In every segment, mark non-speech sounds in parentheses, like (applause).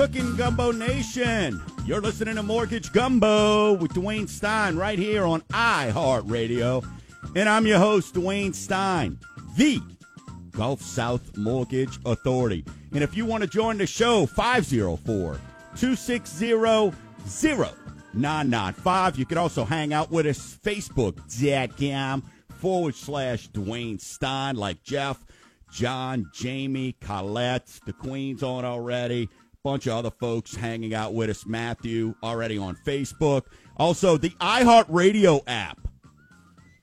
cooking, Gumbo Nation? You're listening to Mortgage Gumbo with Dwayne Stein right here on iHeartRadio. And I'm your host, Dwayne Stein, the Gulf South Mortgage Authority. And if you want to join the show, 504 260 0995. You can also hang out with us, Facebook.com forward slash Dwayne Stein, like Jeff, John, Jamie, Colette, the Queen's on already. Bunch of other folks hanging out with us. Matthew already on Facebook. Also, the iHeartRadio app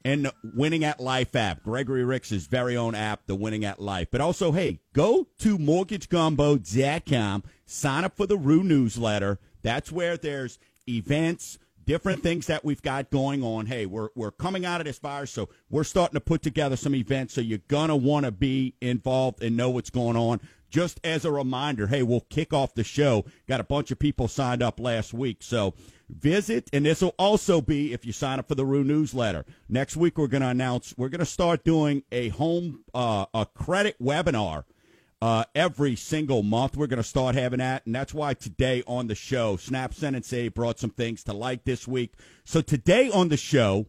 and Winning at Life app. Gregory Ricks' very own app, the Winning at Life. But also, hey, go to mortgagegumbo.com, sign up for the Roux newsletter. That's where there's events, different things that we've got going on. Hey, we're, we're coming out of this virus, so we're starting to put together some events. So you're going to want to be involved and know what's going on. Just as a reminder, hey, we'll kick off the show. Got a bunch of people signed up last week. So visit, and this will also be if you sign up for the Roux newsletter. Next week, we're going to announce we're going to start doing a home, uh, a credit webinar uh, every single month. We're going to start having that, and that's why today on the show, Snap, Send and Save brought some things to light this week. So today on the show,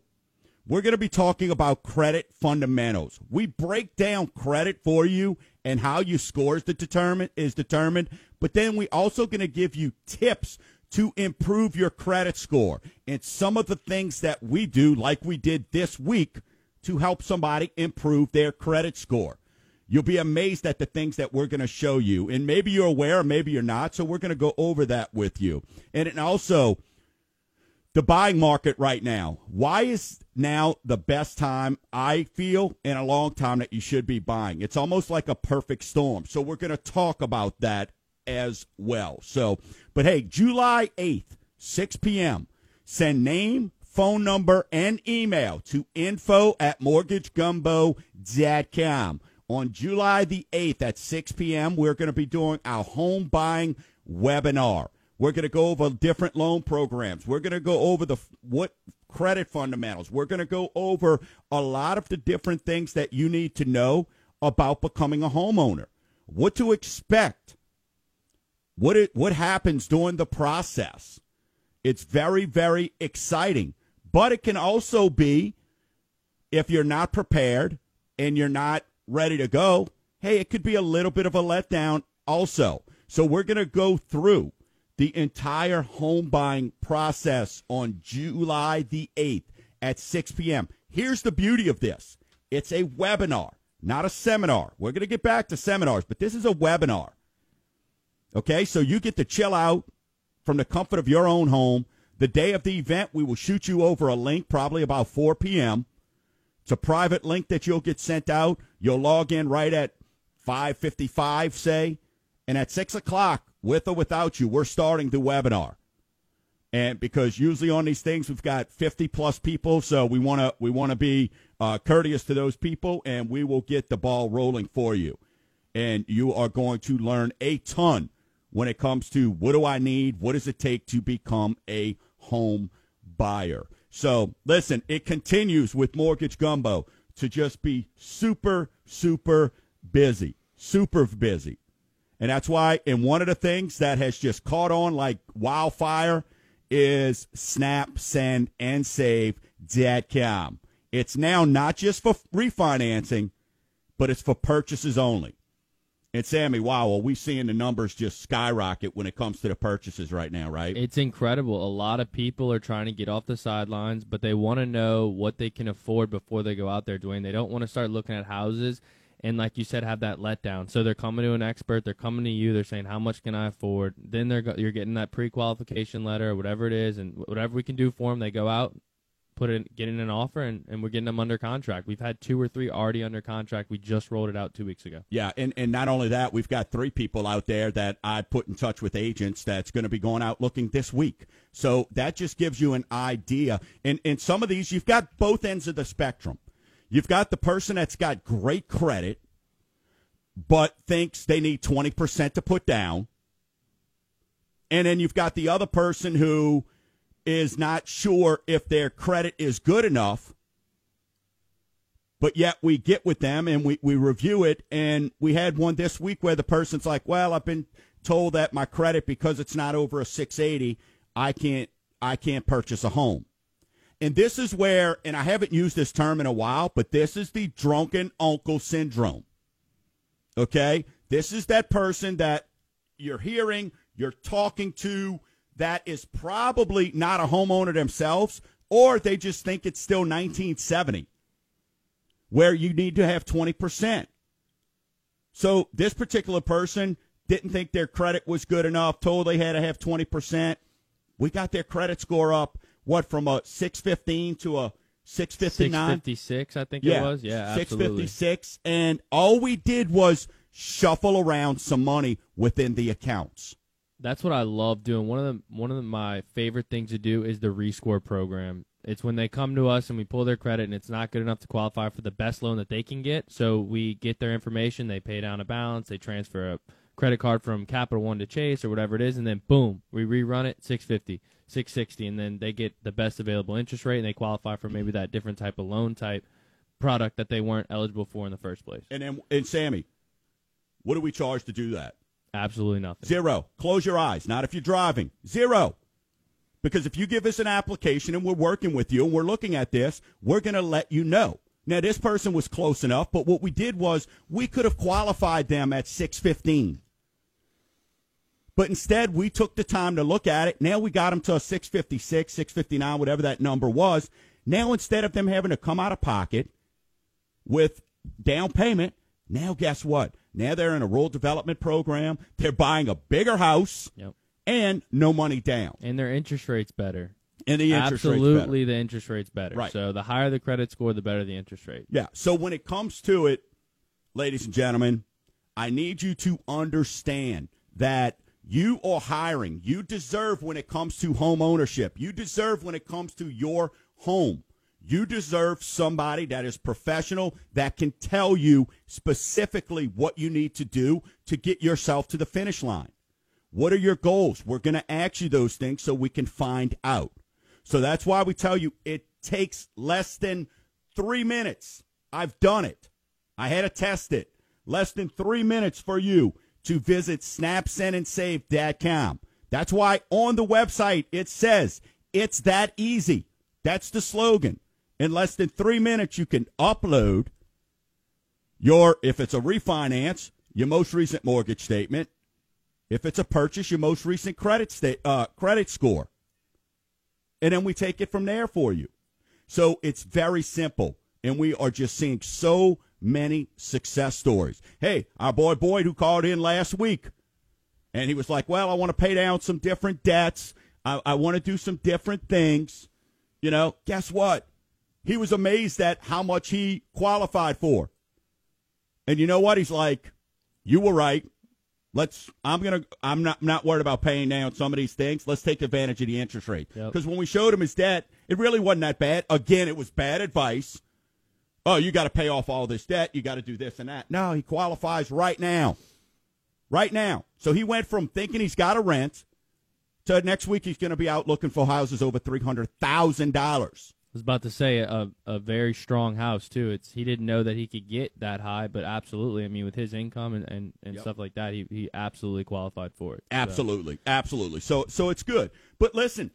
we're going to be talking about credit fundamentals. We break down credit for you and how you scores is determined is determined, but then we also going to give you tips to improve your credit score and some of the things that we do like we did this week to help somebody improve their credit score. You'll be amazed at the things that we're going to show you. And maybe you're aware, maybe you're not. So we're going to go over that with you. And also, the buying market right now. Why is now the best time, I feel, in a long time that you should be buying? It's almost like a perfect storm. So we're going to talk about that as well. So, but hey, July 8th, 6 p.m., send name, phone number, and email to info at mortgagegumbo.com. On July the 8th at 6 p.m., we're going to be doing our home buying webinar. We're going to go over different loan programs. We're going to go over the what credit fundamentals. We're going to go over a lot of the different things that you need to know about becoming a homeowner. What to expect. What it what happens during the process. It's very very exciting, but it can also be if you're not prepared and you're not ready to go, hey, it could be a little bit of a letdown also. So we're going to go through the entire home buying process on July the 8th at 6 p.m. Here's the beauty of this it's a webinar, not a seminar. We're going to get back to seminars, but this is a webinar. Okay, so you get to chill out from the comfort of your own home. The day of the event, we will shoot you over a link, probably about 4 p.m. It's a private link that you'll get sent out. You'll log in right at 5:55, say, and at six o'clock, with or without you, we're starting the webinar. And because usually on these things we've got 50 plus people, so we want to we want to be uh, courteous to those people, and we will get the ball rolling for you. And you are going to learn a ton when it comes to what do I need, what does it take to become a home buyer. So listen, it continues with Mortgage Gumbo to just be super super busy, super busy. And that's why, and one of the things that has just caught on like wildfire is Snap, Send, and Save.com. It's now not just for refinancing, but it's for purchases only. And Sammy, wow, are we seeing the numbers just skyrocket when it comes to the purchases right now, right? It's incredible. A lot of people are trying to get off the sidelines, but they want to know what they can afford before they go out there, Dwayne. They don't want to start looking at houses and like you said, have that letdown. So they're coming to an expert, they're coming to you, they're saying, "How much can I afford?" Then they're go- you're getting that pre-qualification letter or whatever it is, and whatever we can do for them, they go out, put it, get in an offer, and, and we're getting them under contract. We've had two or three already under contract. We just rolled it out two weeks ago. Yeah, and and not only that, we've got three people out there that I put in touch with agents that's going to be going out looking this week. So that just gives you an idea. And and some of these, you've got both ends of the spectrum. You've got the person that's got great credit, but thinks they need 20% to put down. And then you've got the other person who is not sure if their credit is good enough, but yet we get with them and we, we review it. And we had one this week where the person's like, well, I've been told that my credit because it's not over a 680, I can't I can't purchase a home. And this is where, and I haven't used this term in a while, but this is the drunken uncle syndrome. Okay? This is that person that you're hearing, you're talking to, that is probably not a homeowner themselves, or they just think it's still 1970, where you need to have 20%. So this particular person didn't think their credit was good enough, told they had to have 20%. We got their credit score up, what, from a 615 to a 659? 656, I think yeah, it was. Yeah, absolutely. 656. And all we did was shuffle around some money within the accounts. That's what I love doing. One of the one of the, my favorite things to do is the rescore program. It's when they come to us and we pull their credit and it's not good enough to qualify for the best loan that they can get. So we get their information, they pay down a balance, they transfer a credit card from Capital One to Chase or whatever it is, and then boom, we rerun it 650, 660, and then they get the best available interest rate and they qualify for maybe that different type of loan type product that they weren't eligible for in the first place. And then, and Sammy, what do we charge to do that? Absolutely nothing. Zero. Close your eyes. Not if you're driving. Zero. Because if you give us an application and we're working with you and we're looking at this, we're going to let you know. Now this person was close enough, but what we did was we could have qualified them at 615. But instead, we took the time to look at it. Now we got them to a 656, 659, whatever that number was. Now instead of them having to come out of pocket with down payment, now guess what? Now they're in a rural development program. They're buying a bigger house Yep. and no money down. And their interest rate's better. And the interest Absolutely, better. the interest rate's better. Right. So the higher the credit score, the better the interest rate. Yeah. So when it comes to it, ladies and gentlemen, I need you to understand that you are hiring. You deserve when it comes to home ownership. You deserve when it comes to your home. You deserve somebody that is professional that can tell you specifically what you need to do to get yourself to the finish line. What are your goals? We're going to ask you those things so we can find out. So that's why we tell you it takes less than three minutes. I've done it. I had to test it. Less than three minutes for you to visit snapsendandsave.com. That's why on the website it says it's that easy. That's the slogan. In less than three minutes, you can upload your, if it's a refinance, your most recent mortgage statement. If it's a purchase, your most recent credit uh, credit score. And then we take it from there for you. So it's very simple. And we are just seeing so many success stories. Hey, our boy Boyd who called in last week, and he was like, Well, I want to pay down some different debts. I, I want to do some different things. You know, guess what? He was amazed at how much he qualified for. And you know what? He's like, You were right. Let's. I'm gonna. I'm not not worried about paying down some of these things. Let's take advantage of the interest rate. Yep. Because when we showed him his debt, it really wasn't that bad. Again, it was bad advice. Oh, you got to pay off all this debt. You got to do this and that. No, he qualifies right now. Right now. So he went from thinking he's got a rent to next week he's going to be out looking for houses over three hundred thousand dollars. I was about to say a a very strong house too. It's he didn't know that he could get that high, but absolutely. I mean, with his income and, and, and Yep. stuff like that, he, he absolutely qualified for it. So, Absolutely, absolutely. So so it's good. But listen,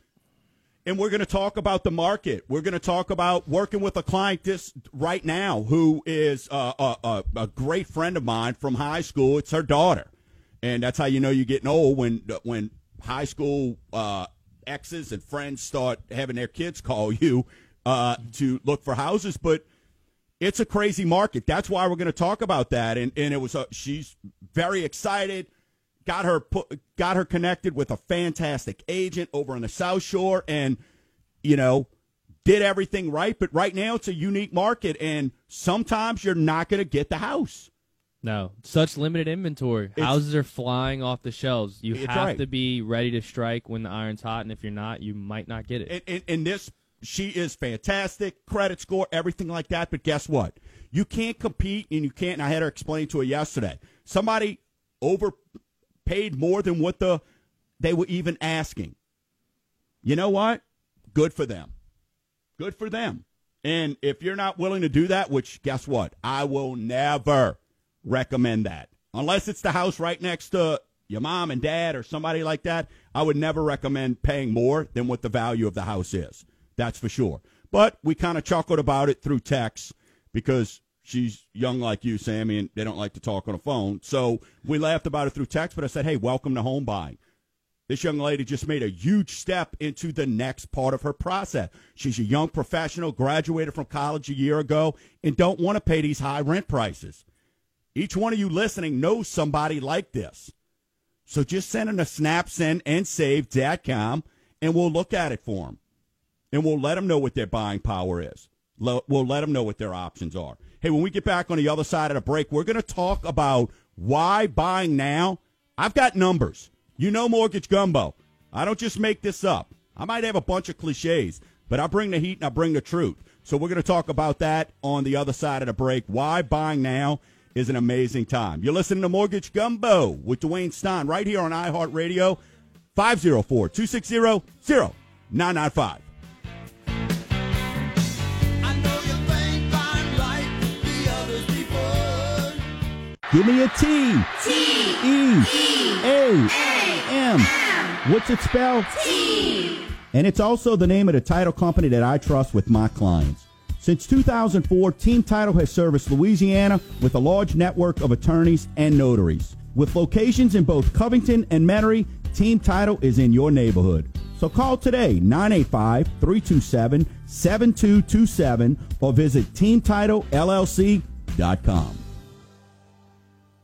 and we're going to talk about the market. We're going to talk about working with a client this right now who is a, a, a great friend of mine from high school. It's her daughter, and that's how you know you're getting old when when high school uh, exes and friends start having their kids call you uh, to look for houses. But it's a crazy market. That's why we're going to talk about that. And and it was a, she's very excited. Got her put, got her connected with a fantastic agent over on the South Shore, and you know did everything right. But right now it's a unique market, and sometimes you're not going to get the house. No, such limited inventory. It's- Houses are flying off the shelves. You have right. to be ready to strike when the iron's hot, and if you're not, you might not get it. And, and, and this, she is fantastic, credit score, everything like that. But guess what? You can't compete, and you can't. And I had her explain to her yesterday. Somebody overpaid more than what the they were even asking. You know what? Good for them. Good for them. And if you're not willing to do that, which guess what? I will never recommend that unless it's the house right next to your mom and dad or somebody like that, I would never recommend paying more than what the value of the house is. That's for sure. But we kind of chuckled about it through text because she's young like you, Sammy, and they don't like to talk on the phone. So we laughed about it through text, but I said, hey, welcome to home buying. This young lady just made a huge step into the next part of her process. She's a young professional, graduated from college a year ago, and don't want to pay these high rent prices. Each one of you listening knows somebody like this. So just send them a snap, send, and save.com, and we'll look at it for them. And we'll let them know what their buying power is. We'll let them know what their options are. Hey, when we get back on the other side of the break, we're going to talk about why buying now. I've got numbers. You know Mortgage Gumbo. I don't just make this up. I might have a bunch of cliches, but I bring the heat and I bring the truth. So we're going to talk about that on the other side of the break. Why buying now is an amazing time. You're listening to Mortgage Gumbo with Dwayne Stein right here on iHeartRadio, 504 260 0995. Give me a T. T. E. E. A. M. What's it spelled? T. And it's also the name of the title company that I trust with my clients. Since 2004, Team Title has serviced Louisiana with a large network of attorneys and notaries. With locations in both Covington and Metairie, Team Title is in your neighborhood. So call today 985 327 7227 or visit teamtitlellc.com.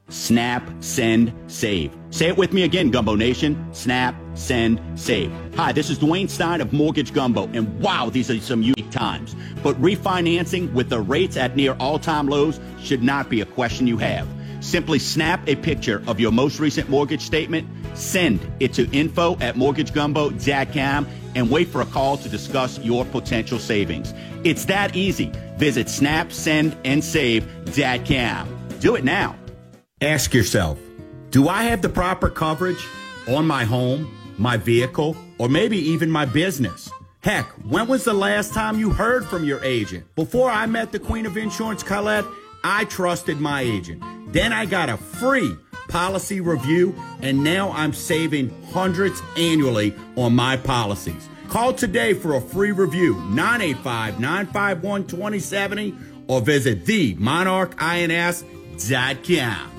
Snap, send, save. Say it with me again, Gumbo Nation. Snap, send, save. Hi, this is Dwayne Stein of Mortgage Gumbo, and wow, these are some unique times. But refinancing with the rates at near all time lows should not be a question you have. Simply snap a picture of your most recent mortgage statement, send it to info at mortgagegumbo.com, and wait for a call to discuss your potential savings. It's that easy. Visit snapsendandsave.com. Do it now. Ask yourself, do I have the proper coverage on my home, my vehicle, or maybe even my business? Heck, when was the last time you heard from your agent? Before I met the Queen of Insurance, Colette, I trusted my agent. Then I got a free policy review, and now I'm saving hundreds annually on my policies. Call today for a free review, 985 951 2070, or visit themonarchins.com.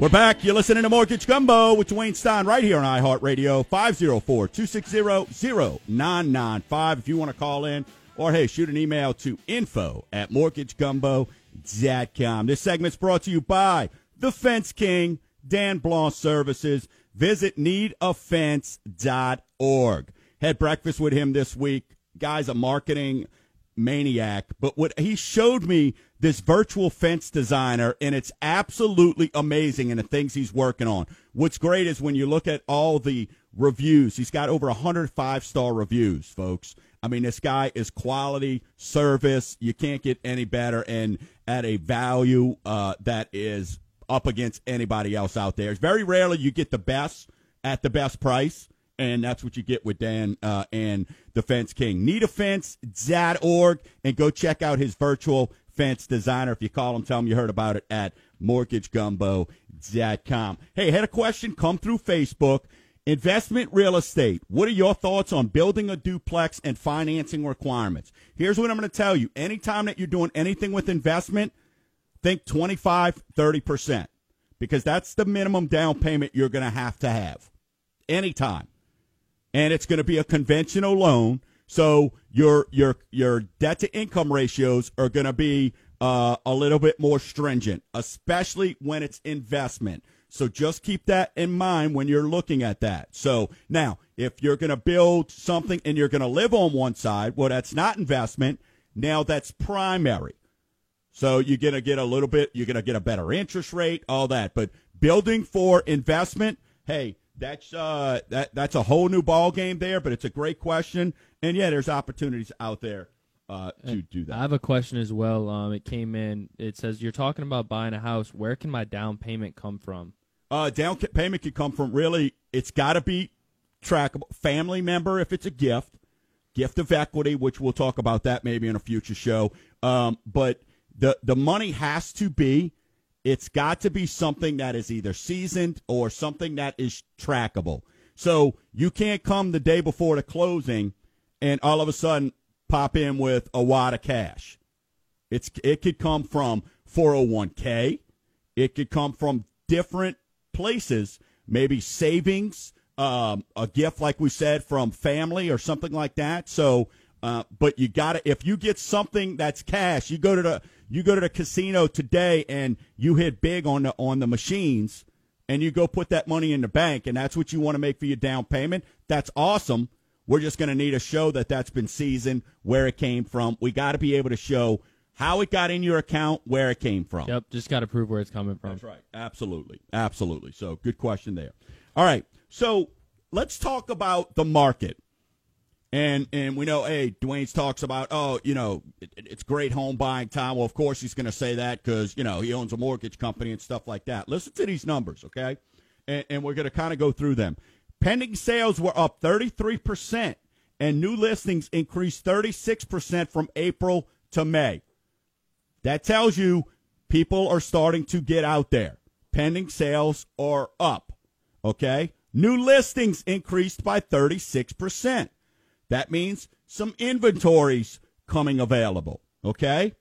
We're back. You're listening to Mortgage Gumbo with Dwayne Stein right here on iHeartRadio, 504 260 0995. If you want to call in, or hey, shoot an email to info at mortgagegumbo.com. This segment's brought to you by The Fence King, Dan Blanc Services. Visit needoffense.org. Had breakfast with him this week. Guy's a marketing maniac, but what he showed me this virtual fence designer, and it's absolutely amazing in the things he's working on. What's great is when you look at all the reviews, he's got over 105 star reviews, folks. I mean, this guy is quality service. You can't get any better, and at a value uh, that is up against anybody else out there. It's very rarely you get the best at the best price and that's what you get with Dan uh, and the Fence King. Needoffense.org and go check out his virtual fence designer. If you call him, tell him you heard about it at mortgagegumbo.com. Hey, had a question come through Facebook. Investment real estate. What are your thoughts on building a duplex and financing requirements? Here's what I'm going to tell you. Anytime that you're doing anything with investment, think 25, 30%, because that's the minimum down payment you're going to have to have. Anytime and it's going to be a conventional loan. So your your your debt to income ratios are going to be uh, a little bit more stringent, especially when it's investment. So just keep that in mind when you're looking at that. So now, if you're going to build something and you're going to live on one side, well, that's not investment. Now that's primary. So you're going to get a little bit, you're going to get a better interest rate, all that. But building for investment, hey, that's uh, that that's a whole new ball game there. But it's a great question, and yeah, there's opportunities out there uh, to do that. I have a question as well. Um, it came in. It says you're talking about buying a house. Where can my down payment come from? Uh, down payment can come from really. It's got to be trackable. Family member if it's a gift, gift of equity, which we'll talk about that maybe in a future show. Um, but the the money has to be it's got to be something that is either seasoned or something that is trackable. So you can't come the day before the closing and all of a sudden pop in with a wad of cash. It's it could come from 401k. It could come from different places, maybe savings, um, a gift like we said from family or something like that. So, uh, but you got to if you get something that's cash, you go to the you go to the casino today and you hit big on the on the machines and you go put that money in the bank and that's what you want to make for your down payment that's awesome. We're just going to need a show that that's been seasoned where it came from. We got to be able to show how it got in your account where it came from. Yep just got to prove where it's coming from. That's right. Absolutely. Absolutely. So good question there. All right. So let's talk about the market and and we know, hey, Dwayne's talks about, oh, you know, it, it's great home buying time. Well, of course he's going to say that because you know he owns a mortgage company and stuff like that. Listen to these numbers, okay? And, and we're going to kind of go through them. Pending sales were up 33 percent, and new listings increased 36 percent from April to May. That tells you people are starting to get out there. Pending sales are up, okay? New listings increased by 36 percent. That means some inventories coming available, okay?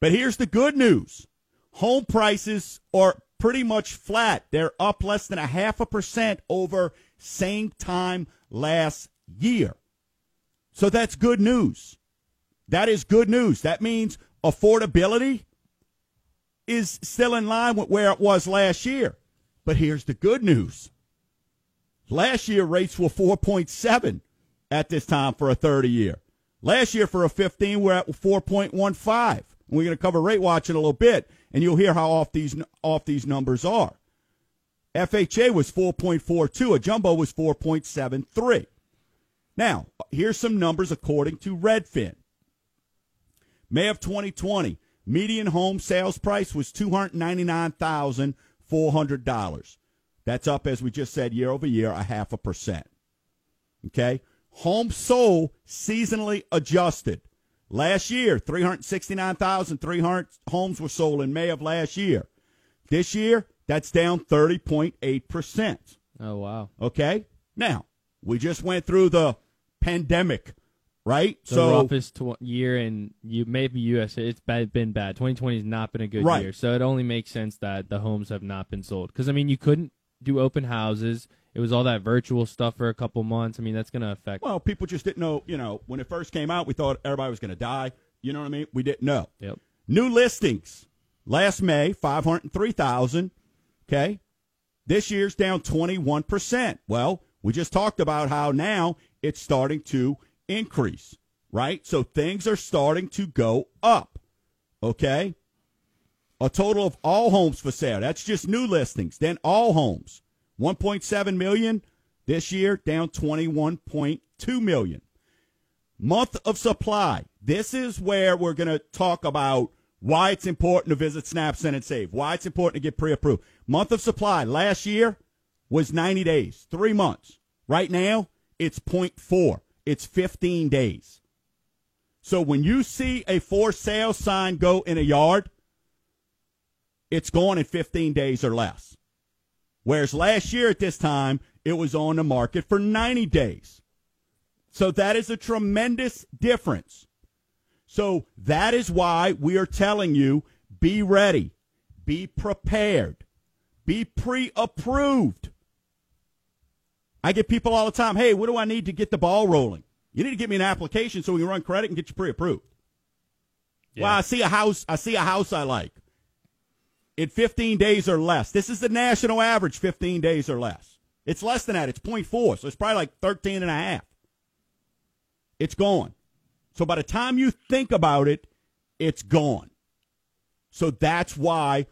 But here's the good news. Home prices are pretty much flat. They're up less than a half a percent over same time last year. So that's good news. That is good news. That means affordability is still in line with where it was last year. But here's the good news. Last year rates were 4.7 at this time for a 30 year. Last year for a 15, we're at 4.15. We're going to cover rate watch in a little bit, and you'll hear how off these off these numbers are. FHA was 4.42. A jumbo was 4.73. Now, here's some numbers according to Redfin. May of 2020, median home sales price was $299,400. That's up, as we just said, year over year, a half a percent. Okay? Home sold seasonally adjusted. Last year, 369,300 homes were sold in May of last year. This year, that's down 30.8%. Oh, wow. Okay? Now, we just went through the pandemic, right? The so roughest tw- year in you maybe US it's bad, been bad. 2020 has not been a good right. year. So it only makes sense that the homes have not been sold cuz I mean, you couldn't do open houses it was all that virtual stuff for a couple months. I mean, that's going to affect. Well, people just didn't know. You know, when it first came out, we thought everybody was going to die. You know what I mean? We didn't know. Yep. New listings last May, five hundred three thousand. Okay, this year's down twenty one percent. Well, we just talked about how now it's starting to increase, right? So things are starting to go up. Okay. A total of all homes for sale. That's just new listings. Then all homes 1.7 million this year, down 21.2 million. Month of supply. This is where we're going to talk about why it's important to visit Snap Send and Save, why it's important to get pre-approved. Month of supply last year was 90 days, three months. Right now, it's 0.4. It's 15 days. So when you see a for sale sign go in a yard, it's gone in 15 days or less. Whereas last year at this time, it was on the market for 90 days. So that is a tremendous difference. So that is why we are telling you be ready, be prepared, be pre approved. I get people all the time, hey, what do I need to get the ball rolling? You need to get me an application so we can run credit and get you pre approved. Yeah. Well, I see a house, I see a house I like in 15 days or less. This is the national average, 15 days or less. It's less than that. It's 0.4, so it's probably like 13 and a half. It's gone. So by the time you think about it, it's gone. So that's why,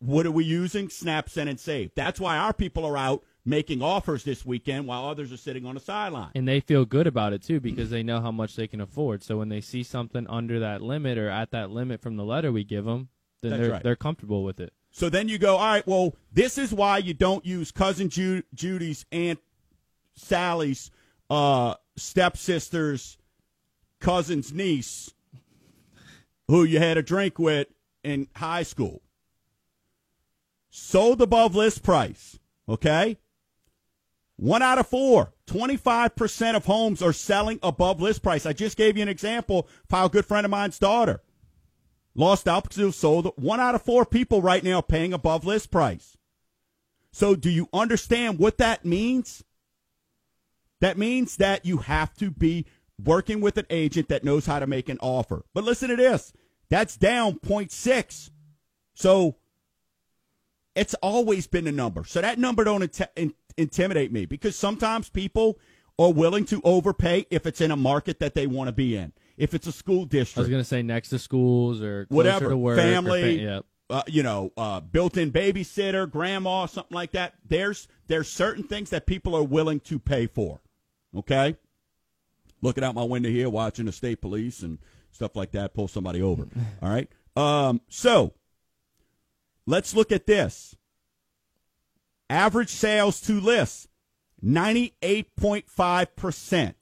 what are we using? Snap, send, and save. That's why our people are out making offers this weekend while others are sitting on the sideline. And they feel good about it too because they know how much they can afford. So when they see something under that limit or at that limit from the letter we give them, then That's they're right. they're comfortable with it. So then you go, all right, well, this is why you don't use cousin Ju- Judy's aunt Sally's uh, stepsister's cousin's niece, who you had a drink with in high school. Sold above list price, okay? One out of four, 25% of homes are selling above list price. I just gave you an example of how a good friend of mine's daughter lost it sold. One out of four people right now paying above list price. So, do you understand what that means? That means that you have to be working with an agent that knows how to make an offer. But listen to this that's down 0.6. So, it's always been a number. So, that number don't int- in- intimidate me because sometimes people are willing to overpay if it's in a market that they want to be in. If it's a school district, I was gonna say next to schools or whatever. to family fa- yep. uh, you know uh, built-in babysitter grandma something like that. There's there's certain things that people are willing to pay for okay? Looking out my window here watching the state police and stuff like that pull somebody over (laughs) all right? Um, so let's look at this. Average sales to list 98.5%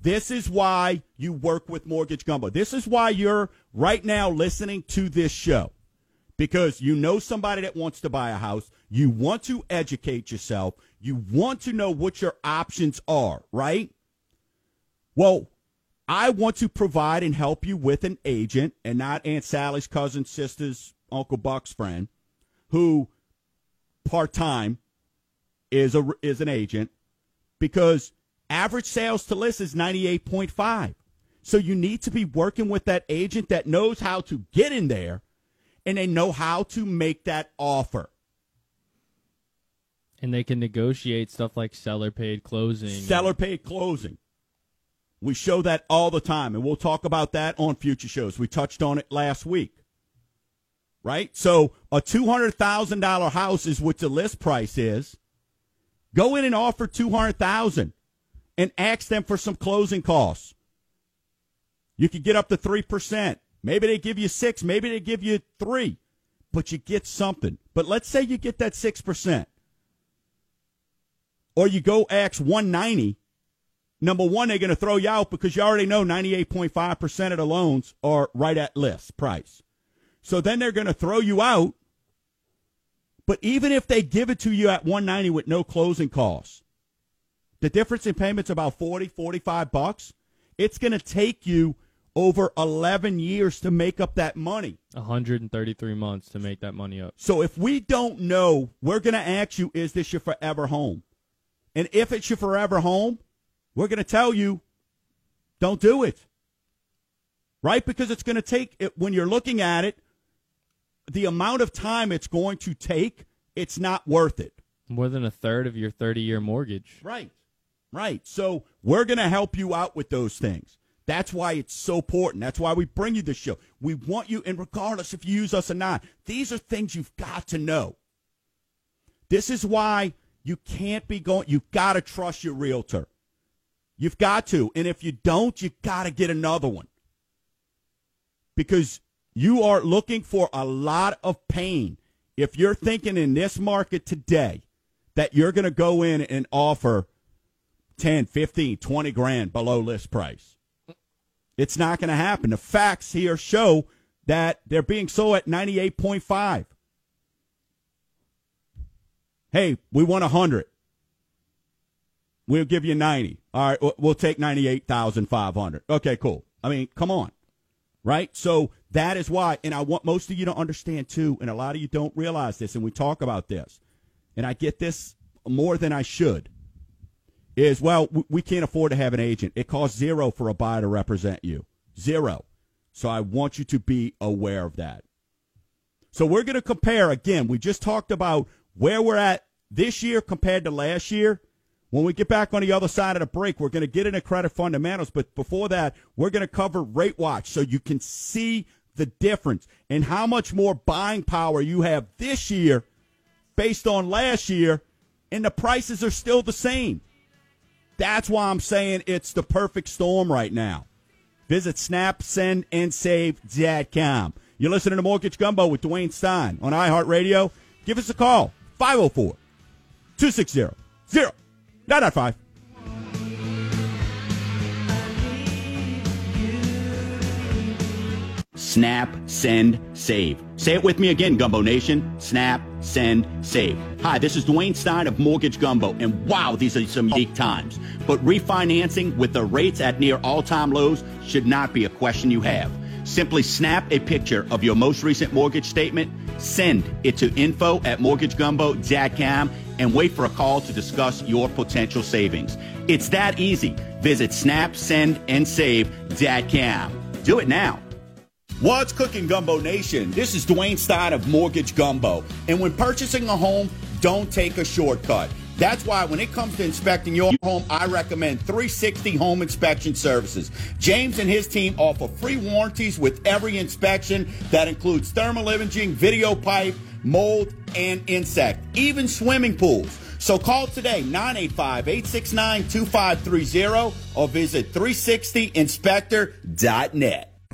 this is why you work with Mortgage Gumbo. This is why you're right now listening to this show. Because you know somebody that wants to buy a house. You want to educate yourself. You want to know what your options are, right? Well, I want to provide and help you with an agent and not Aunt Sally's cousin, sister's, Uncle Buck's friend who part time is a is an agent because Average sales to list is 98.5. So you need to be working with that agent that knows how to get in there and they know how to make that offer. And they can negotiate stuff like seller paid closing. Seller paid closing. We show that all the time, and we'll talk about that on future shows. We touched on it last week. Right? So a $200,000 house is what the list price is. Go in and offer 200000 and ask them for some closing costs. You could get up to 3%. Maybe they give you 6, maybe they give you 3, but you get something. But let's say you get that 6%. Or you go ask 190. Number 1 they're going to throw you out because you already know 98.5% of the loans are right at list price. So then they're going to throw you out. But even if they give it to you at 190 with no closing costs, the difference in payments about 40, 45 bucks. It's going to take you over 11 years to make up that money. 133 months to make that money up. So if we don't know, we're going to ask you, is this your forever home? And if it's your forever home, we're going to tell you, don't do it. Right? Because it's going to take, it, when you're looking at it, the amount of time it's going to take, it's not worth it. More than a third of your 30 year mortgage. Right. Right. So we're going to help you out with those things. That's why it's so important. That's why we bring you the show. We want you, and regardless if you use us or not, these are things you've got to know. This is why you can't be going, you've got to trust your realtor. You've got to. And if you don't, you've got to get another one. Because you are looking for a lot of pain. If you're thinking in this market today that you're going to go in and offer 10, 15, 20 grand below list price. It's not going to happen. The facts here show that they're being sold at 98.5. Hey, we want 100. We'll give you 90. All right, we'll take 98,500. Okay, cool. I mean, come on. Right? So that is why, and I want most of you to understand too, and a lot of you don't realize this, and we talk about this, and I get this more than I should is well, we can't afford to have an agent. It costs zero for a buyer to represent you. Zero. So I want you to be aware of that. So we're going to compare again. We just talked about where we're at this year compared to last year. When we get back on the other side of the break, we're going to get into credit fundamentals. But before that, we're going to cover rate watch so you can see the difference and how much more buying power you have this year based on last year, and the prices are still the same. That's why I'm saying it's the perfect storm right now. Visit snapsendandsave.com. You're listening to Mortgage Gumbo with Dwayne Stein on iHeartRadio. Give us a call, 504 260 0995. Snap, send, save. Say it with me again, Gumbo Nation. Snap, send, save. Hi, this is Dwayne Stein of Mortgage Gumbo, and wow, these are some unique times. But refinancing with the rates at near all time lows should not be a question you have. Simply snap a picture of your most recent mortgage statement, send it to info at mortgagegumbo.com, and wait for a call to discuss your potential savings. It's that easy. Visit snapsendandsave.com. Do it now. What's cooking, Gumbo Nation? This is Dwayne Stein of Mortgage Gumbo. And when purchasing a home, don't take a shortcut. That's why when it comes to inspecting your home, I recommend 360 Home Inspection Services. James and his team offer free warranties with every inspection that includes thermal imaging, video pipe, mold, and insect, even swimming pools. So call today 985-869-2530 or visit 360inspector.net.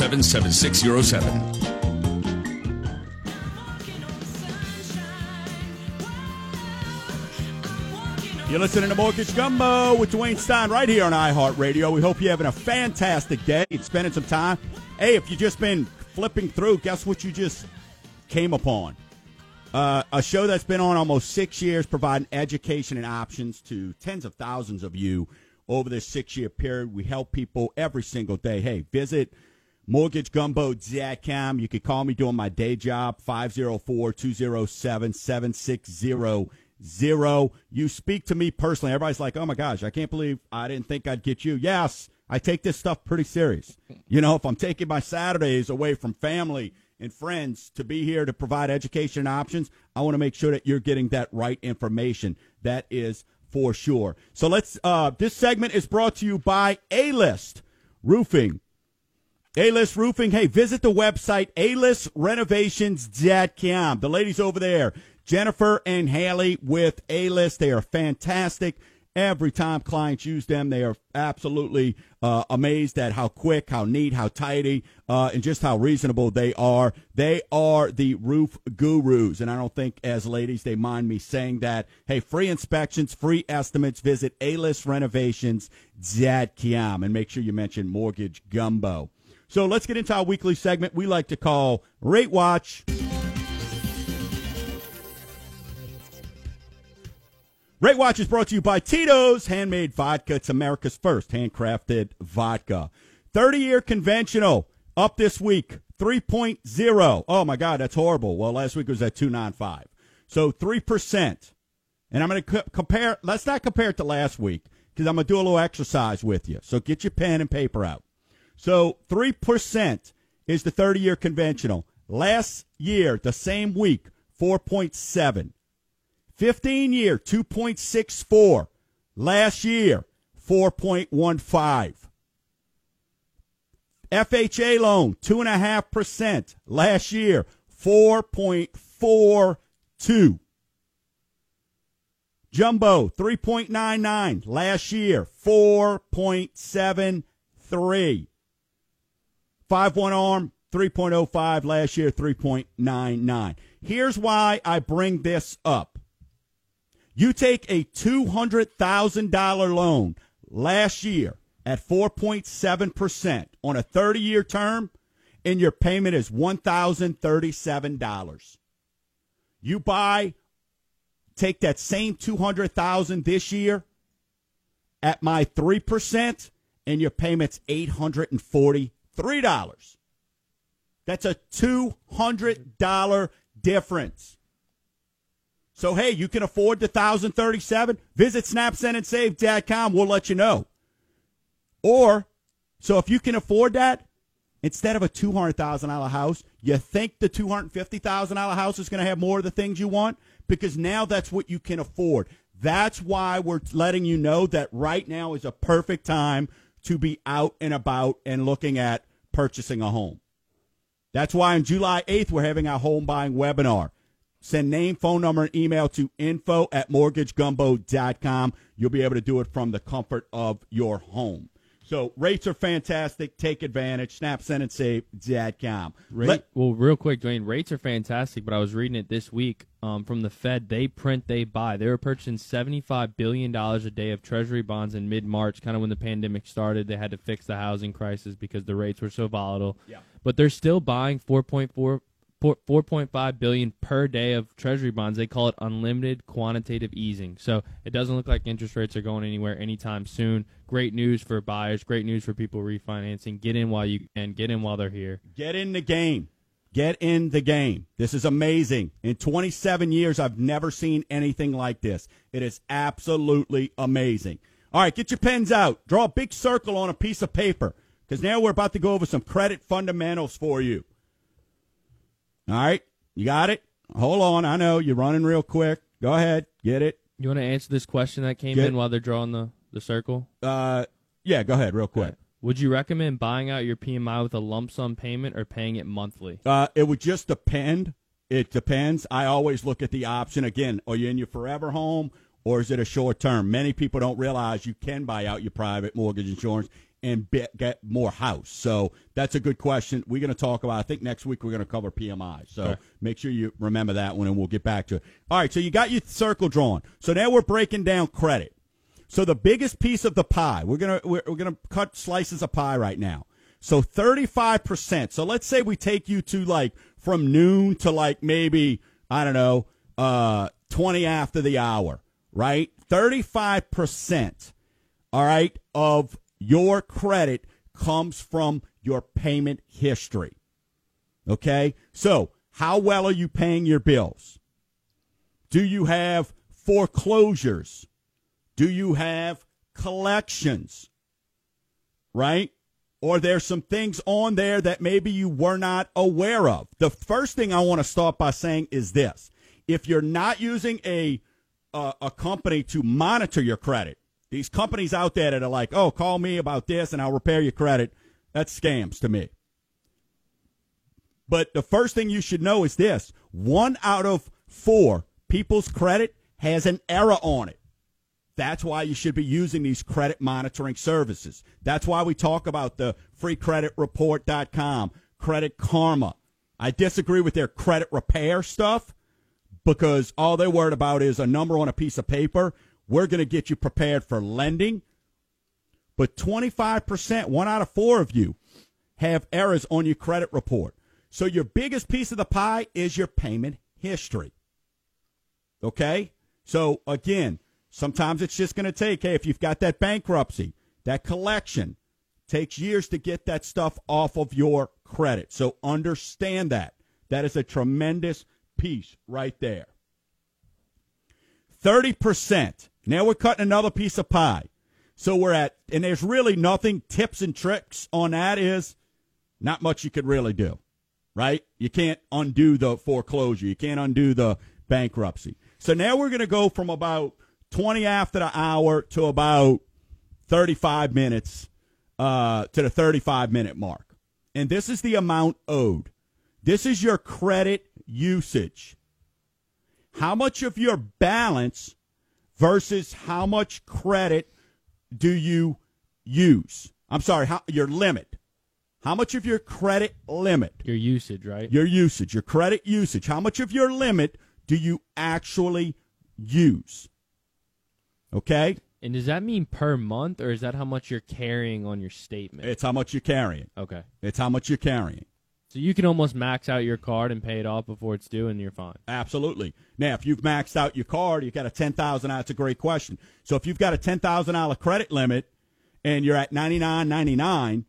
207 7607. You're listening to Mortgage Gumbo with Dwayne Stein right here on iHeartRadio. We hope you're having a fantastic day and spending some time. Hey, if you've just been flipping through, guess what you just came upon? Uh, a show that's been on almost six years, providing education and options to tens of thousands of you over this six year period. We help people every single day. Hey, visit mortgagegumbo.com. You can call me doing my day job, 504 207 7600. You speak to me personally. Everybody's like, oh my gosh, I can't believe I didn't think I'd get you. Yes, I take this stuff pretty serious. You know, if I'm taking my Saturdays away from family and friends to be here to provide education options, I want to make sure that you're getting that right information. That is for sure. So let's, uh, this segment is brought to you by A List Roofing. A-List Roofing. Hey, visit the website, A-ListRenovations.com. The ladies over there, Jennifer and Haley with A-List, they are fantastic. Every time clients use them, they are absolutely uh, amazed at how quick, how neat, how tidy, uh, and just how reasonable they are. They are the roof gurus, and I don't think as ladies they mind me saying that. Hey, free inspections, free estimates. Visit A-ListRenovations.com and make sure you mention Mortgage Gumbo. So let's get into our weekly segment we like to call Rate Watch. Rate Watch is brought to you by Tito's Handmade Vodka. It's America's first handcrafted vodka. 30 year conventional up this week, 3.0. Oh my God, that's horrible. Well, last week was at 295. So 3%. And I'm going to compare, let's not compare it to last week because I'm going to do a little exercise with you. So get your pen and paper out. So 3% is the 30 year conventional. Last year, the same week, 4.7. 15 year, 2.64. Last year, 4.15. FHA loan, 2.5%. Last year, 4.42. Jumbo, 3.99. Last year, 4.73. 5 1 arm, 3.05. Last year, 3.99. Here's why I bring this up. You take a $200,000 loan last year at 4.7% on a 30 year term, and your payment is $1,037. You buy, take that same 200,000 this year at my 3%, and your payment's $843. That's a $200 difference. So, hey, you can afford the 1037 Visit snapsendandsave.com. We'll let you know. Or, so if you can afford that, instead of a $200,000 house, you think the $250,000 house is going to have more of the things you want? Because now that's what you can afford. That's why we're letting you know that right now is a perfect time to be out and about and looking at purchasing a home. That's why on July 8th, we're having our home buying webinar. Send name, phone number, and email to info at mortgagegumbo.com. You'll be able to do it from the comfort of your home. So rates are fantastic. Take advantage. SnapSendAndSave.com. Rate, Let, well, real quick, Dwayne, rates are fantastic, but I was reading it this week um, from the Fed. They print, they buy. They were purchasing $75 billion a day of Treasury bonds in mid March, kind of when the pandemic started. They had to fix the housing crisis because the rates were so volatile. Yeah. But they're still buying 4.4 4.5 billion per day of treasury bonds. They call it unlimited quantitative easing. So it doesn't look like interest rates are going anywhere anytime soon. Great news for buyers, great news for people refinancing. Get in while you can, get in while they're here. Get in the game. Get in the game. This is amazing. In 27 years I've never seen anything like this. It is absolutely amazing. All right, get your pens out. Draw a big circle on a piece of paper because now we're about to go over some credit fundamentals for you. All right, you got it. Hold on, I know you're running real quick. Go ahead, get it. You want to answer this question that came get, in while they're drawing the the circle? Uh, yeah, go ahead, real quick. Would you recommend buying out your PMI with a lump sum payment or paying it monthly? Uh, it would just depend. It depends. I always look at the option again. Are you in your forever home or is it a short term? Many people don't realize you can buy out your private mortgage insurance and be, get more house? So that's a good question. We're going to talk about. I think next week we're going to cover PMI. So okay. make sure you remember that one, and we'll get back to it. All right. So you got your circle drawn. So now we're breaking down credit. So the biggest piece of the pie, we're gonna we're, we're gonna cut slices of pie right now. So thirty five percent. So let's say we take you to like from noon to like maybe I don't know uh, twenty after the hour, right? Thirty five percent. All right of your credit comes from your payment history. Okay? So, how well are you paying your bills? Do you have foreclosures? Do you have collections? Right? Or there's some things on there that maybe you were not aware of. The first thing I want to start by saying is this. If you're not using a a, a company to monitor your credit, these companies out there that are like, oh, call me about this and I'll repair your credit, that's scams to me. But the first thing you should know is this one out of four people's credit has an error on it. That's why you should be using these credit monitoring services. That's why we talk about the freecreditreport.com, Credit Karma. I disagree with their credit repair stuff because all they're worried about is a number on a piece of paper we're going to get you prepared for lending. But 25%, one out of four of you, have errors on your credit report. So your biggest piece of the pie is your payment history. Okay? So again, sometimes it's just going to take, hey, if you've got that bankruptcy, that collection, takes years to get that stuff off of your credit. So understand that. That is a tremendous piece right there. 30% now we're cutting another piece of pie. So we're at, and there's really nothing, tips and tricks on that is not much you could really do, right? You can't undo the foreclosure. You can't undo the bankruptcy. So now we're going to go from about 20 after the hour to about 35 minutes uh, to the 35 minute mark. And this is the amount owed. This is your credit usage. How much of your balance versus how much credit do you use? I'm sorry, how, your limit. How much of your credit limit? Your usage, right? Your usage, your credit usage. How much of your limit do you actually use? Okay? And does that mean per month or is that how much you're carrying on your statement? It's how much you're carrying. Okay. It's how much you're carrying. So you can almost max out your card and pay it off before it's due, and you're fine. Absolutely. Now, if you've maxed out your card, you've got a ten thousand. That's a great question. So if you've got a ten thousand dollar credit limit and you're at ninety nine ninety nine,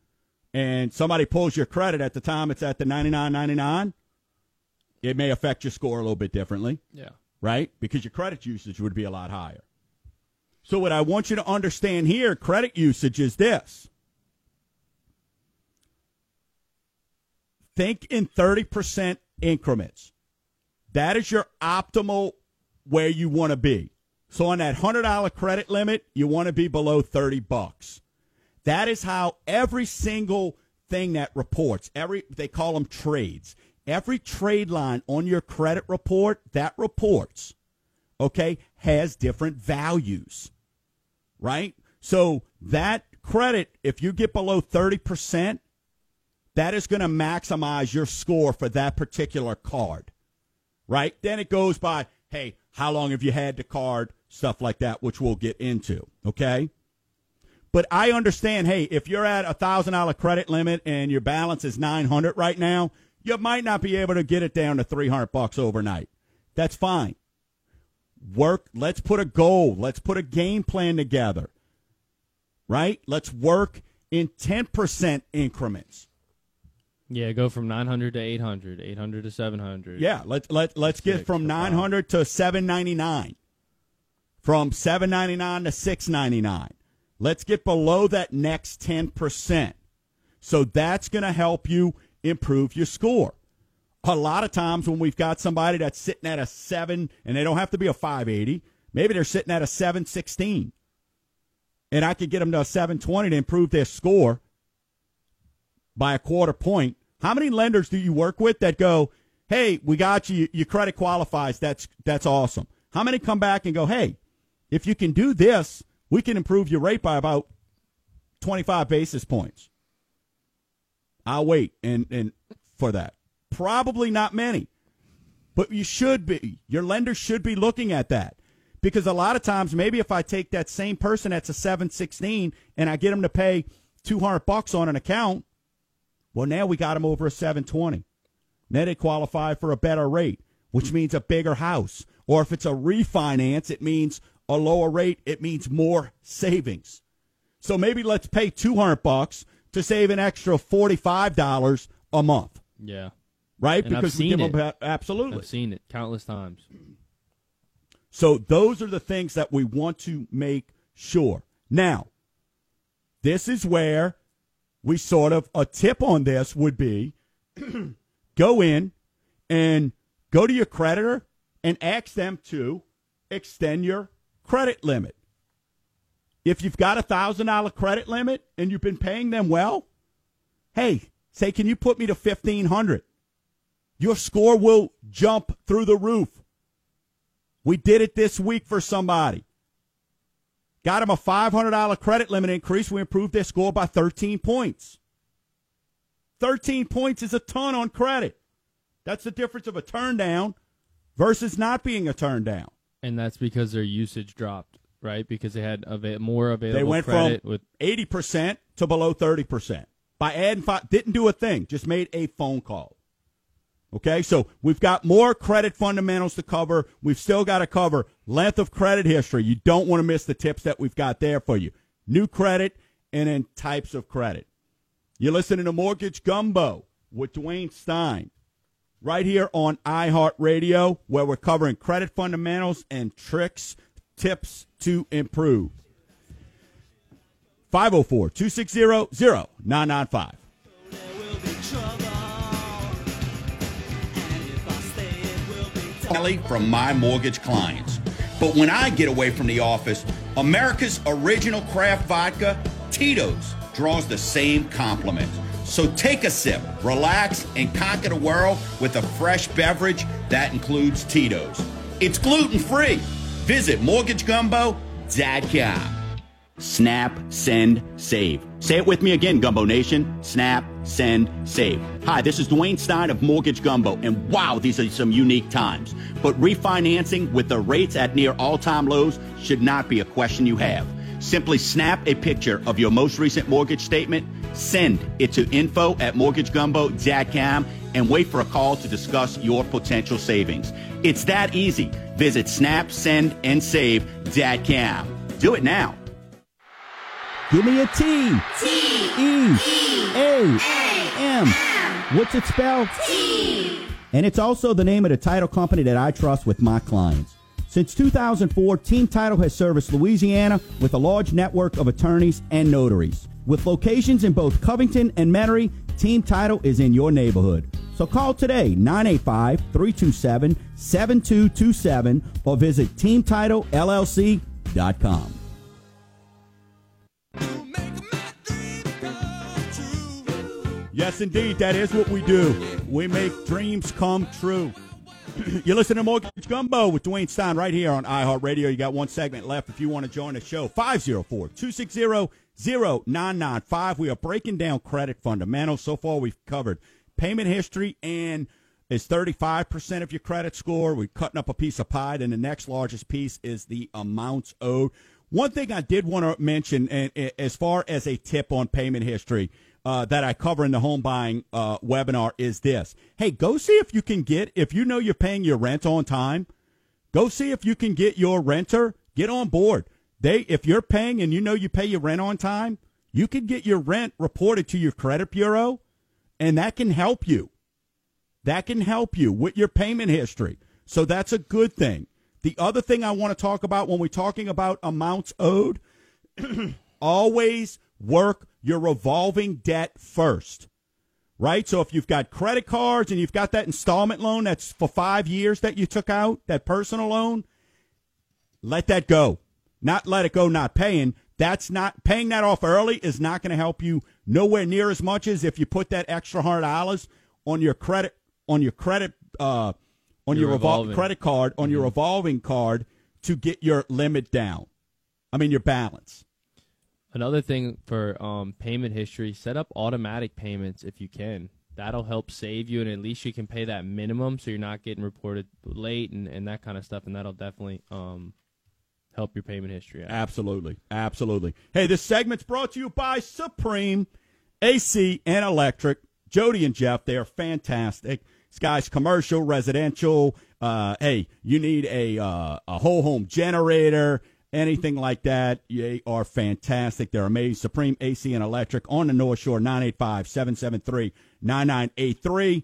and somebody pulls your credit at the time it's at the ninety nine ninety nine, it may affect your score a little bit differently. Yeah. right? Because your credit usage would be a lot higher. So, what I want you to understand here credit usage is this think in 30% increments. That is your optimal where you want to be. So, on that $100 credit limit, you want to be below 30 bucks. That is how every single thing that reports, every they call them trades. Every trade line on your credit report that reports, okay, has different values. Right? So that credit, if you get below 30%, that is going to maximize your score for that particular card. Right? Then it goes by, hey, how long have you had the card? Stuff like that, which we'll get into. Okay? But I understand, hey, if you're at a thousand dollar credit limit and your balance is nine hundred right now, you might not be able to get it down to three hundred bucks overnight. That's fine. Work. Let's put a goal. Let's put a game plan together. Right. Let's work in ten percent increments. Yeah, go from 900 to 800, 800 to 700. Yeah. Let's let let's get from nine hundred to seven ninety nine. From seven ninety nine to six ninety nine. Let's get below that next ten percent. So that's going to help you improve your score. A lot of times when we've got somebody that's sitting at a seven, and they don't have to be a 580, maybe they're sitting at a 716, and I could get them to a 720 to improve their score by a quarter point. How many lenders do you work with that go, hey, we got you, your credit qualifies, that's, that's awesome? How many come back and go, hey, if you can do this, we can improve your rate by about 25 basis points? I'll wait and, and for that. Probably not many, but you should be. Your lender should be looking at that because a lot of times, maybe if I take that same person that's a 716 and I get them to pay 200 bucks on an account, well, now we got them over a 720. Now they qualify for a better rate, which means a bigger house. Or if it's a refinance, it means a lower rate. It means more savings. So maybe let's pay 200 bucks to save an extra $45 a month, Yeah. right? And I've because we seen give it. them absolutely. I've seen it countless times. So those are the things that we want to make sure. Now, this is where we sort of a tip on this would be (clears throat) go in and go to your creditor and ask them to extend your credit limit. If you've got a thousand dollar credit limit and you've been paying them well, hey, say, can you put me to fifteen hundred? Your score will jump through the roof. We did it this week for somebody. Got them a $500 credit limit increase. We improved their score by 13 points. 13 points is a ton on credit. That's the difference of a turn down versus not being a turn down. And that's because their usage dropped, right? Because they had ava- more available They went credit from with 80% to below 30%. By adding five, didn't do a thing, just made a phone call. Okay, so we've got more credit fundamentals to cover. We've still got to cover length of credit history. You don't want to miss the tips that we've got there for you. New credit and then types of credit. You're listening to Mortgage Gumbo with Dwayne Stein right here on iHeartRadio, where we're covering credit fundamentals and tricks, tips to improve. 504 260 0995. Kelly from My Mortgage Clients. But when I get away from the office, America's original craft vodka, Tito's, draws the same compliments. So take a sip, relax, and conquer the world with a fresh beverage that includes Tito's. It's gluten free. Visit mortgagegumbo.com. Snap, send, save. Say it with me again, Gumbo Nation. Snap, send, save. Hi, this is Dwayne Stein of Mortgage Gumbo, and wow, these are some unique times. But refinancing with the rates at near all time lows should not be a question you have. Simply snap a picture of your most recent mortgage statement Send it to info at mortgagegumbo.com and wait for a call to discuss your potential savings. It's that easy. Visit snap, send, and snapsendandsave.com. Do it now. Give me a T. T. E. A. M. What's it spelled? T. And it's also the name of the title company that I trust with my clients. Since 2004, Team Title has serviced Louisiana with a large network of attorneys and notaries. With locations in both Covington and Metairie, Team Title is in your neighborhood. So call today 985 327 7227 or visit TeamTitleLLC.com. Yes, indeed. That is what we do. We make dreams come true. (clears throat) You're listening to Mortgage Gumbo with Dwayne Stein right here on iHeartRadio. You got one segment left if you want to join the show. 504 260 0995. We are breaking down credit fundamentals. So far, we've covered payment history and is 35% of your credit score. We're cutting up a piece of pie. Then the next largest piece is the amounts owed. One thing I did want to mention, and, and as far as a tip on payment history, uh, that I cover in the home buying uh, webinar is this. Hey, go see if you can get, if you know you're paying your rent on time, go see if you can get your renter, get on board. They, if you're paying and you know you pay your rent on time, you can get your rent reported to your credit bureau, and that can help you. That can help you with your payment history. So that's a good thing. The other thing I want to talk about when we're talking about amounts owed, (clears throat) always work your revolving debt first. Right? So if you've got credit cards and you've got that installment loan that's for five years that you took out, that personal loan, let that go. Not let it go not paying. That's not paying that off early is not going to help you nowhere near as much as if you put that extra hundred dollars on your credit on your credit uh, on your, Your revol- revolving. credit card on your revolving card to get your limit down. I mean your balance. Another thing for um, payment history, set up automatic payments if you can. That'll help save you, and at least you can pay that minimum, so you're not getting reported late and, and that kind of stuff. And that'll definitely um, help your payment history out. Absolutely. Absolutely. Hey, this segment's brought to you by Supreme AC and Electric. Jody and Jeff, they are fantastic. This guy's commercial, residential. Uh, hey, you need a uh, a whole home generator, anything like that. They are fantastic. They're amazing. Supreme AC and Electric on the North Shore, 985 773 9983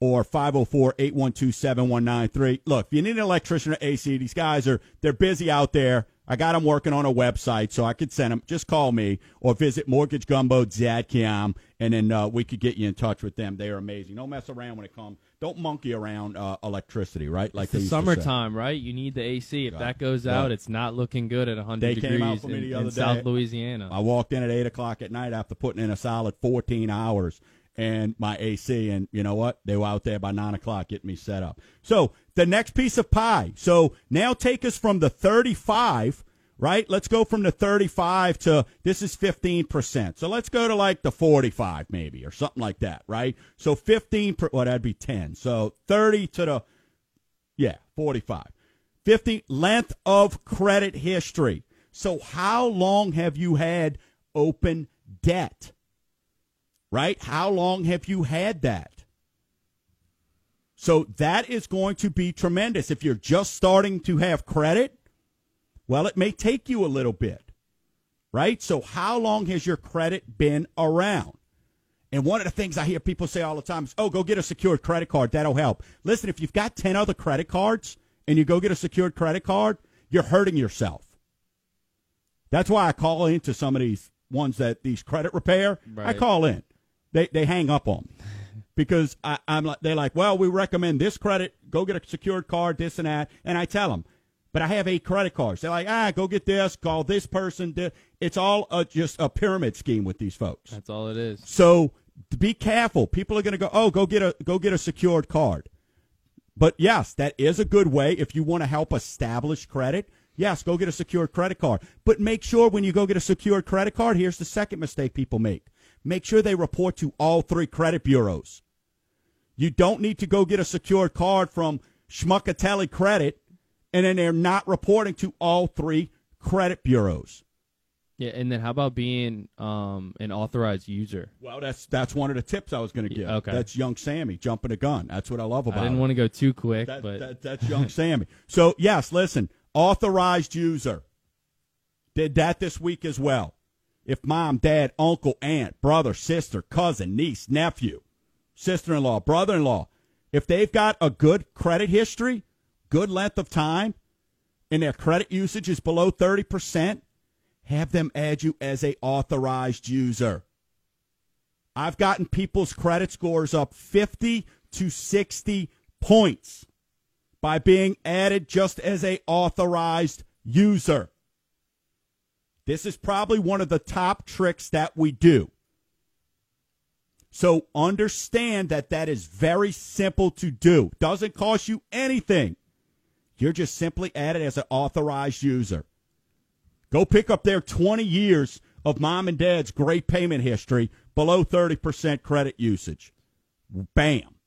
or 504-812-7193. Look, if you need an electrician or AC, these guys are they're busy out there. I got them working on a website, so I could send them. Just call me or visit Mortgage Gumbo mortgagegumbo.com, and then uh, we could get you in touch with them. They are amazing. Don't mess around when it comes. Don't monkey around uh, electricity, right? Like It's the used to say. summertime, right? You need the AC. If Right. that goes Right. out, it's not looking good at 100 They degrees came out for me in, the in other South day. Louisiana. I walked in at eight o'clock at night after putting in a solid 14 hours and my AC, and you know what? They were out there by nine o'clock getting me set up. So the next piece of pie. So now take us from the 35, right? Let's go from the 35 to this is 15%. So let's go to like the 45 maybe or something like that, right? So 15, per, well, that'd be 10. So 30 to the, yeah, 45. 50 length of credit history. So how long have you had open debt? Right? How long have you had that? So that is going to be tremendous. If you're just starting to have credit, well, it may take you a little bit. Right? So how long has your credit been around? And one of the things I hear people say all the time is, oh, go get a secured credit card. That'll help. Listen, if you've got 10 other credit cards and you go get a secured credit card, you're hurting yourself. That's why I call into some of these ones that these credit repair. I call in. They, they hang up on me (laughs) because I, I'm like, they're like, well, we recommend this credit. Go get a secured card, this and that. And I tell them, but I have eight credit cards. They're like, ah, go get this, call this person. It's all a, just a pyramid scheme with these folks. That's all it is. So be careful. People are going to go, oh, go get a go get a secured card. But yes, that is a good way if you want to help establish credit. Yes, go get a secured credit card. But make sure when you go get a secured credit card, here's the second mistake people make. Make sure they report to all three credit bureaus. You don't need to go get a secured card from Schmuckatelli Credit and then they're not reporting to all three credit bureaus. Yeah, and then how about being um, an authorized user? Well, that's that's one of the tips I was going to give. okay. That's young Sammy jumping the gun. That's what I love about I didn't want to go too quick, That- but that- that's young (laughs) Sammy. So yes, listen, authorized user did that this week as well. If mom, dad, uncle, aunt, brother, sister, cousin, niece, nephew, sister-in-law, brother-in-law, if they've got a good credit history, good length of time, and their credit usage is below thirty percent, have them add you as a authorized user. I've gotten people's credit scores up 50 to 60 points by being added just as a authorized user. This is probably one of the top tricks that we do. So understand that that is very simple to do. Doesn't cost you anything. You're just simply added as an authorized user. Go pick up their 20 years of mom and dad's great payment history below 30% credit usage. Bam.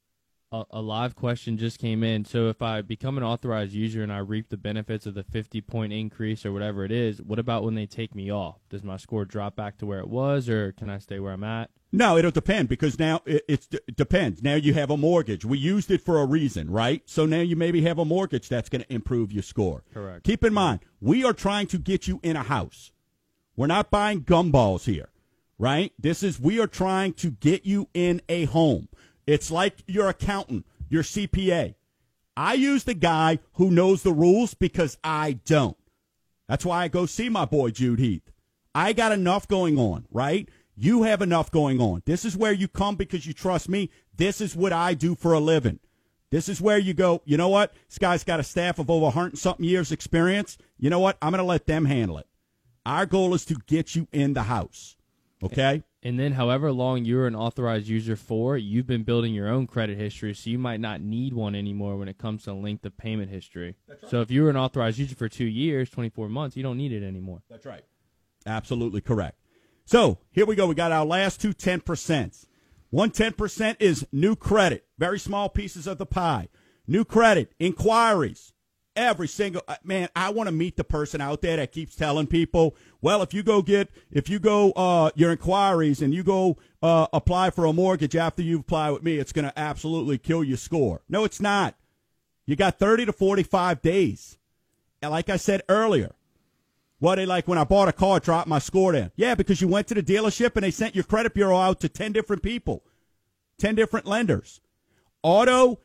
A, a live question just came in. So if I become an authorized user and I reap the benefits of the 50 point increase or whatever it is, what about when they take me off? Does my score drop back to where it was, or can I stay where I'm at? No, it'll depend because now it it's, it depends. Now you have a mortgage. We used it for a reason, right? So now you maybe have a mortgage that's going to improve your score. Correct. Keep in mind, we are trying to get you in a house. We're not buying gumballs here, right? This is we are trying to get you in a home. It's like your accountant, your CPA. I use the guy who knows the rules because I don't. That's why I go see my boy Jude Heath. I got enough going on, right? You have enough going on. This is where you come because you trust me. This is what I do for a living. This is where you go, you know what? This guy's got a staff of over 100 something years experience. You know what? I'm going to let them handle it. Our goal is to get you in the house. Okay? And then, however long you're an authorized user for, you've been building your own credit history, so you might not need one anymore when it comes to length of payment history. So if you were an authorized user for two years, 24 months, you don't need it anymore. That's right. Absolutely correct. So here we go. We got our last two 10%. One 10% is new credit, very small pieces of the pie. New credit, inquiries. Every single uh, man, I want to meet the person out there that keeps telling people, well, if you go get, if you go, uh, your inquiries and you go, uh, apply for a mortgage after you apply with me, it's going to absolutely kill your score. No, it's not. You got 30 to 45 days. And like I said earlier, what they like when I bought a car, dropped my score down. Yeah, because you went to the dealership and they sent your credit bureau out to 10 different people, 10 different lenders. Auto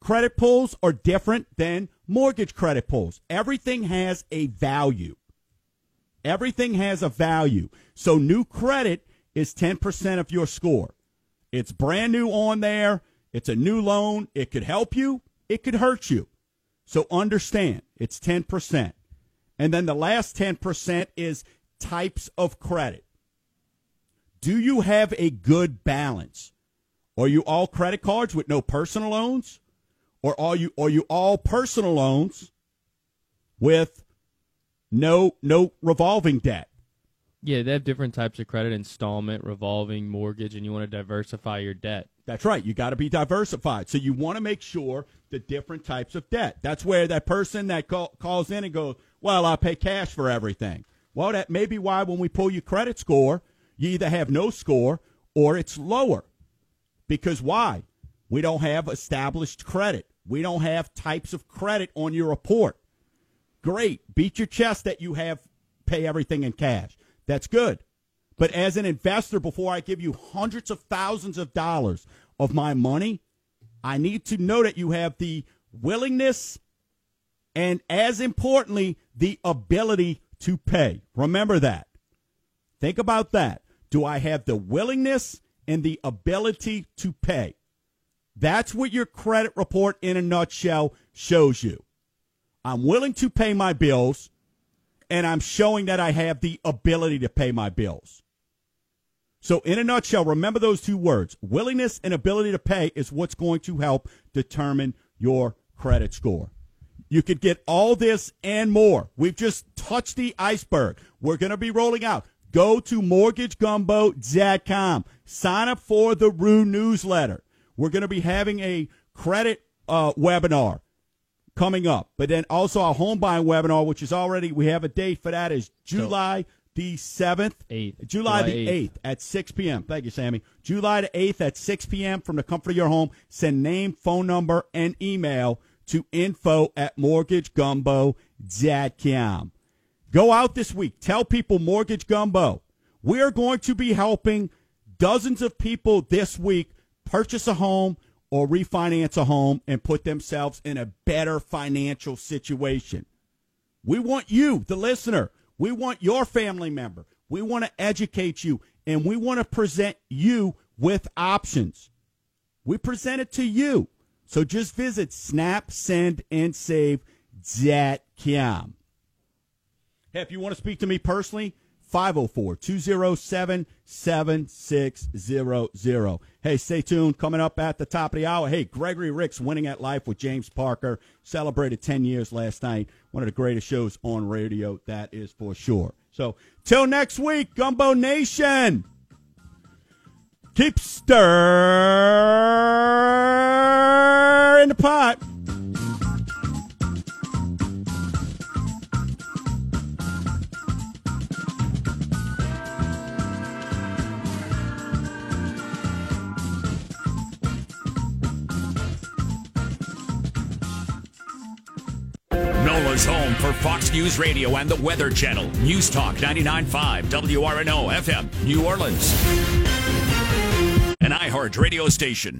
credit pulls are different than mortgage credit pulls. Everything has a value. Everything has a value. So new credit is 10% of your score. It's brand new on there. It's a new loan. It could help you. It could hurt you. So understand it's 10%. And then the last 10% is types of credit. Do you have a good balance? Are you all credit cards with no personal loans? Or are you are you all personal loans with no no revolving debt? Yeah, they have different types of credit installment, revolving, mortgage, and you want to diversify your debt. That's right. You got to be diversified. So you want to make sure the different types of debt. That's where that person that call, calls in and goes, "Well, I pay cash for everything." Well, that may be why when we pull your credit score, you either have no score or it's lower. Because why? We don't have established credit. We don't have types of credit on your report. Great. Beat your chest that you have pay everything in cash. That's good. But as an investor, before I give you hundreds of thousands of dollars of my money, I need to know that you have the willingness and, as importantly, the ability to pay. Remember that. Think about that. Do I have the willingness and the ability to pay? That's what your credit report in a nutshell shows you. I'm willing to pay my bills, and I'm showing that I have the ability to pay my bills. So, in a nutshell, remember those two words willingness and ability to pay is what's going to help determine your credit score. You could get all this and more. We've just touched the iceberg. We're going to be rolling out. Go to mortgagegumbo.com. Sign up for the Roux newsletter. We're going to be having a credit uh, webinar coming up, but then also a home buying webinar, which is already, we have a date for that, is July the 7th, Eighth. July, July the 8th. 8th. at 6 p.m. Thank you, Sammy. July the 8th at 6 p.m. from the comfort of your home. Send name, phone number, and email to info at mortgagegumbo.com. Go out this week. Tell people Mortgage Gumbo. We are going to be helping dozens of people this week purchase a home or refinance a home and put themselves in a better financial situation. We want you, the listener. We want your family member. We want to educate you and we want to present you with options. We present it to you. So just visit snap, send, and snapsendandsave.com. Hey, if you want to speak to me personally, 504 207 7600. Hey, stay tuned. Coming up at the top of the hour. Hey, Gregory Ricks winning at life with James Parker. Celebrated 10 years last night. One of the greatest shows on radio, that is for sure. So, till next week, Gumbo Nation. Keep stirring in the pot. Home for Fox News Radio and the Weather Channel. News Talk 99.5 WRNO FM, New Orleans. An iHeart radio station.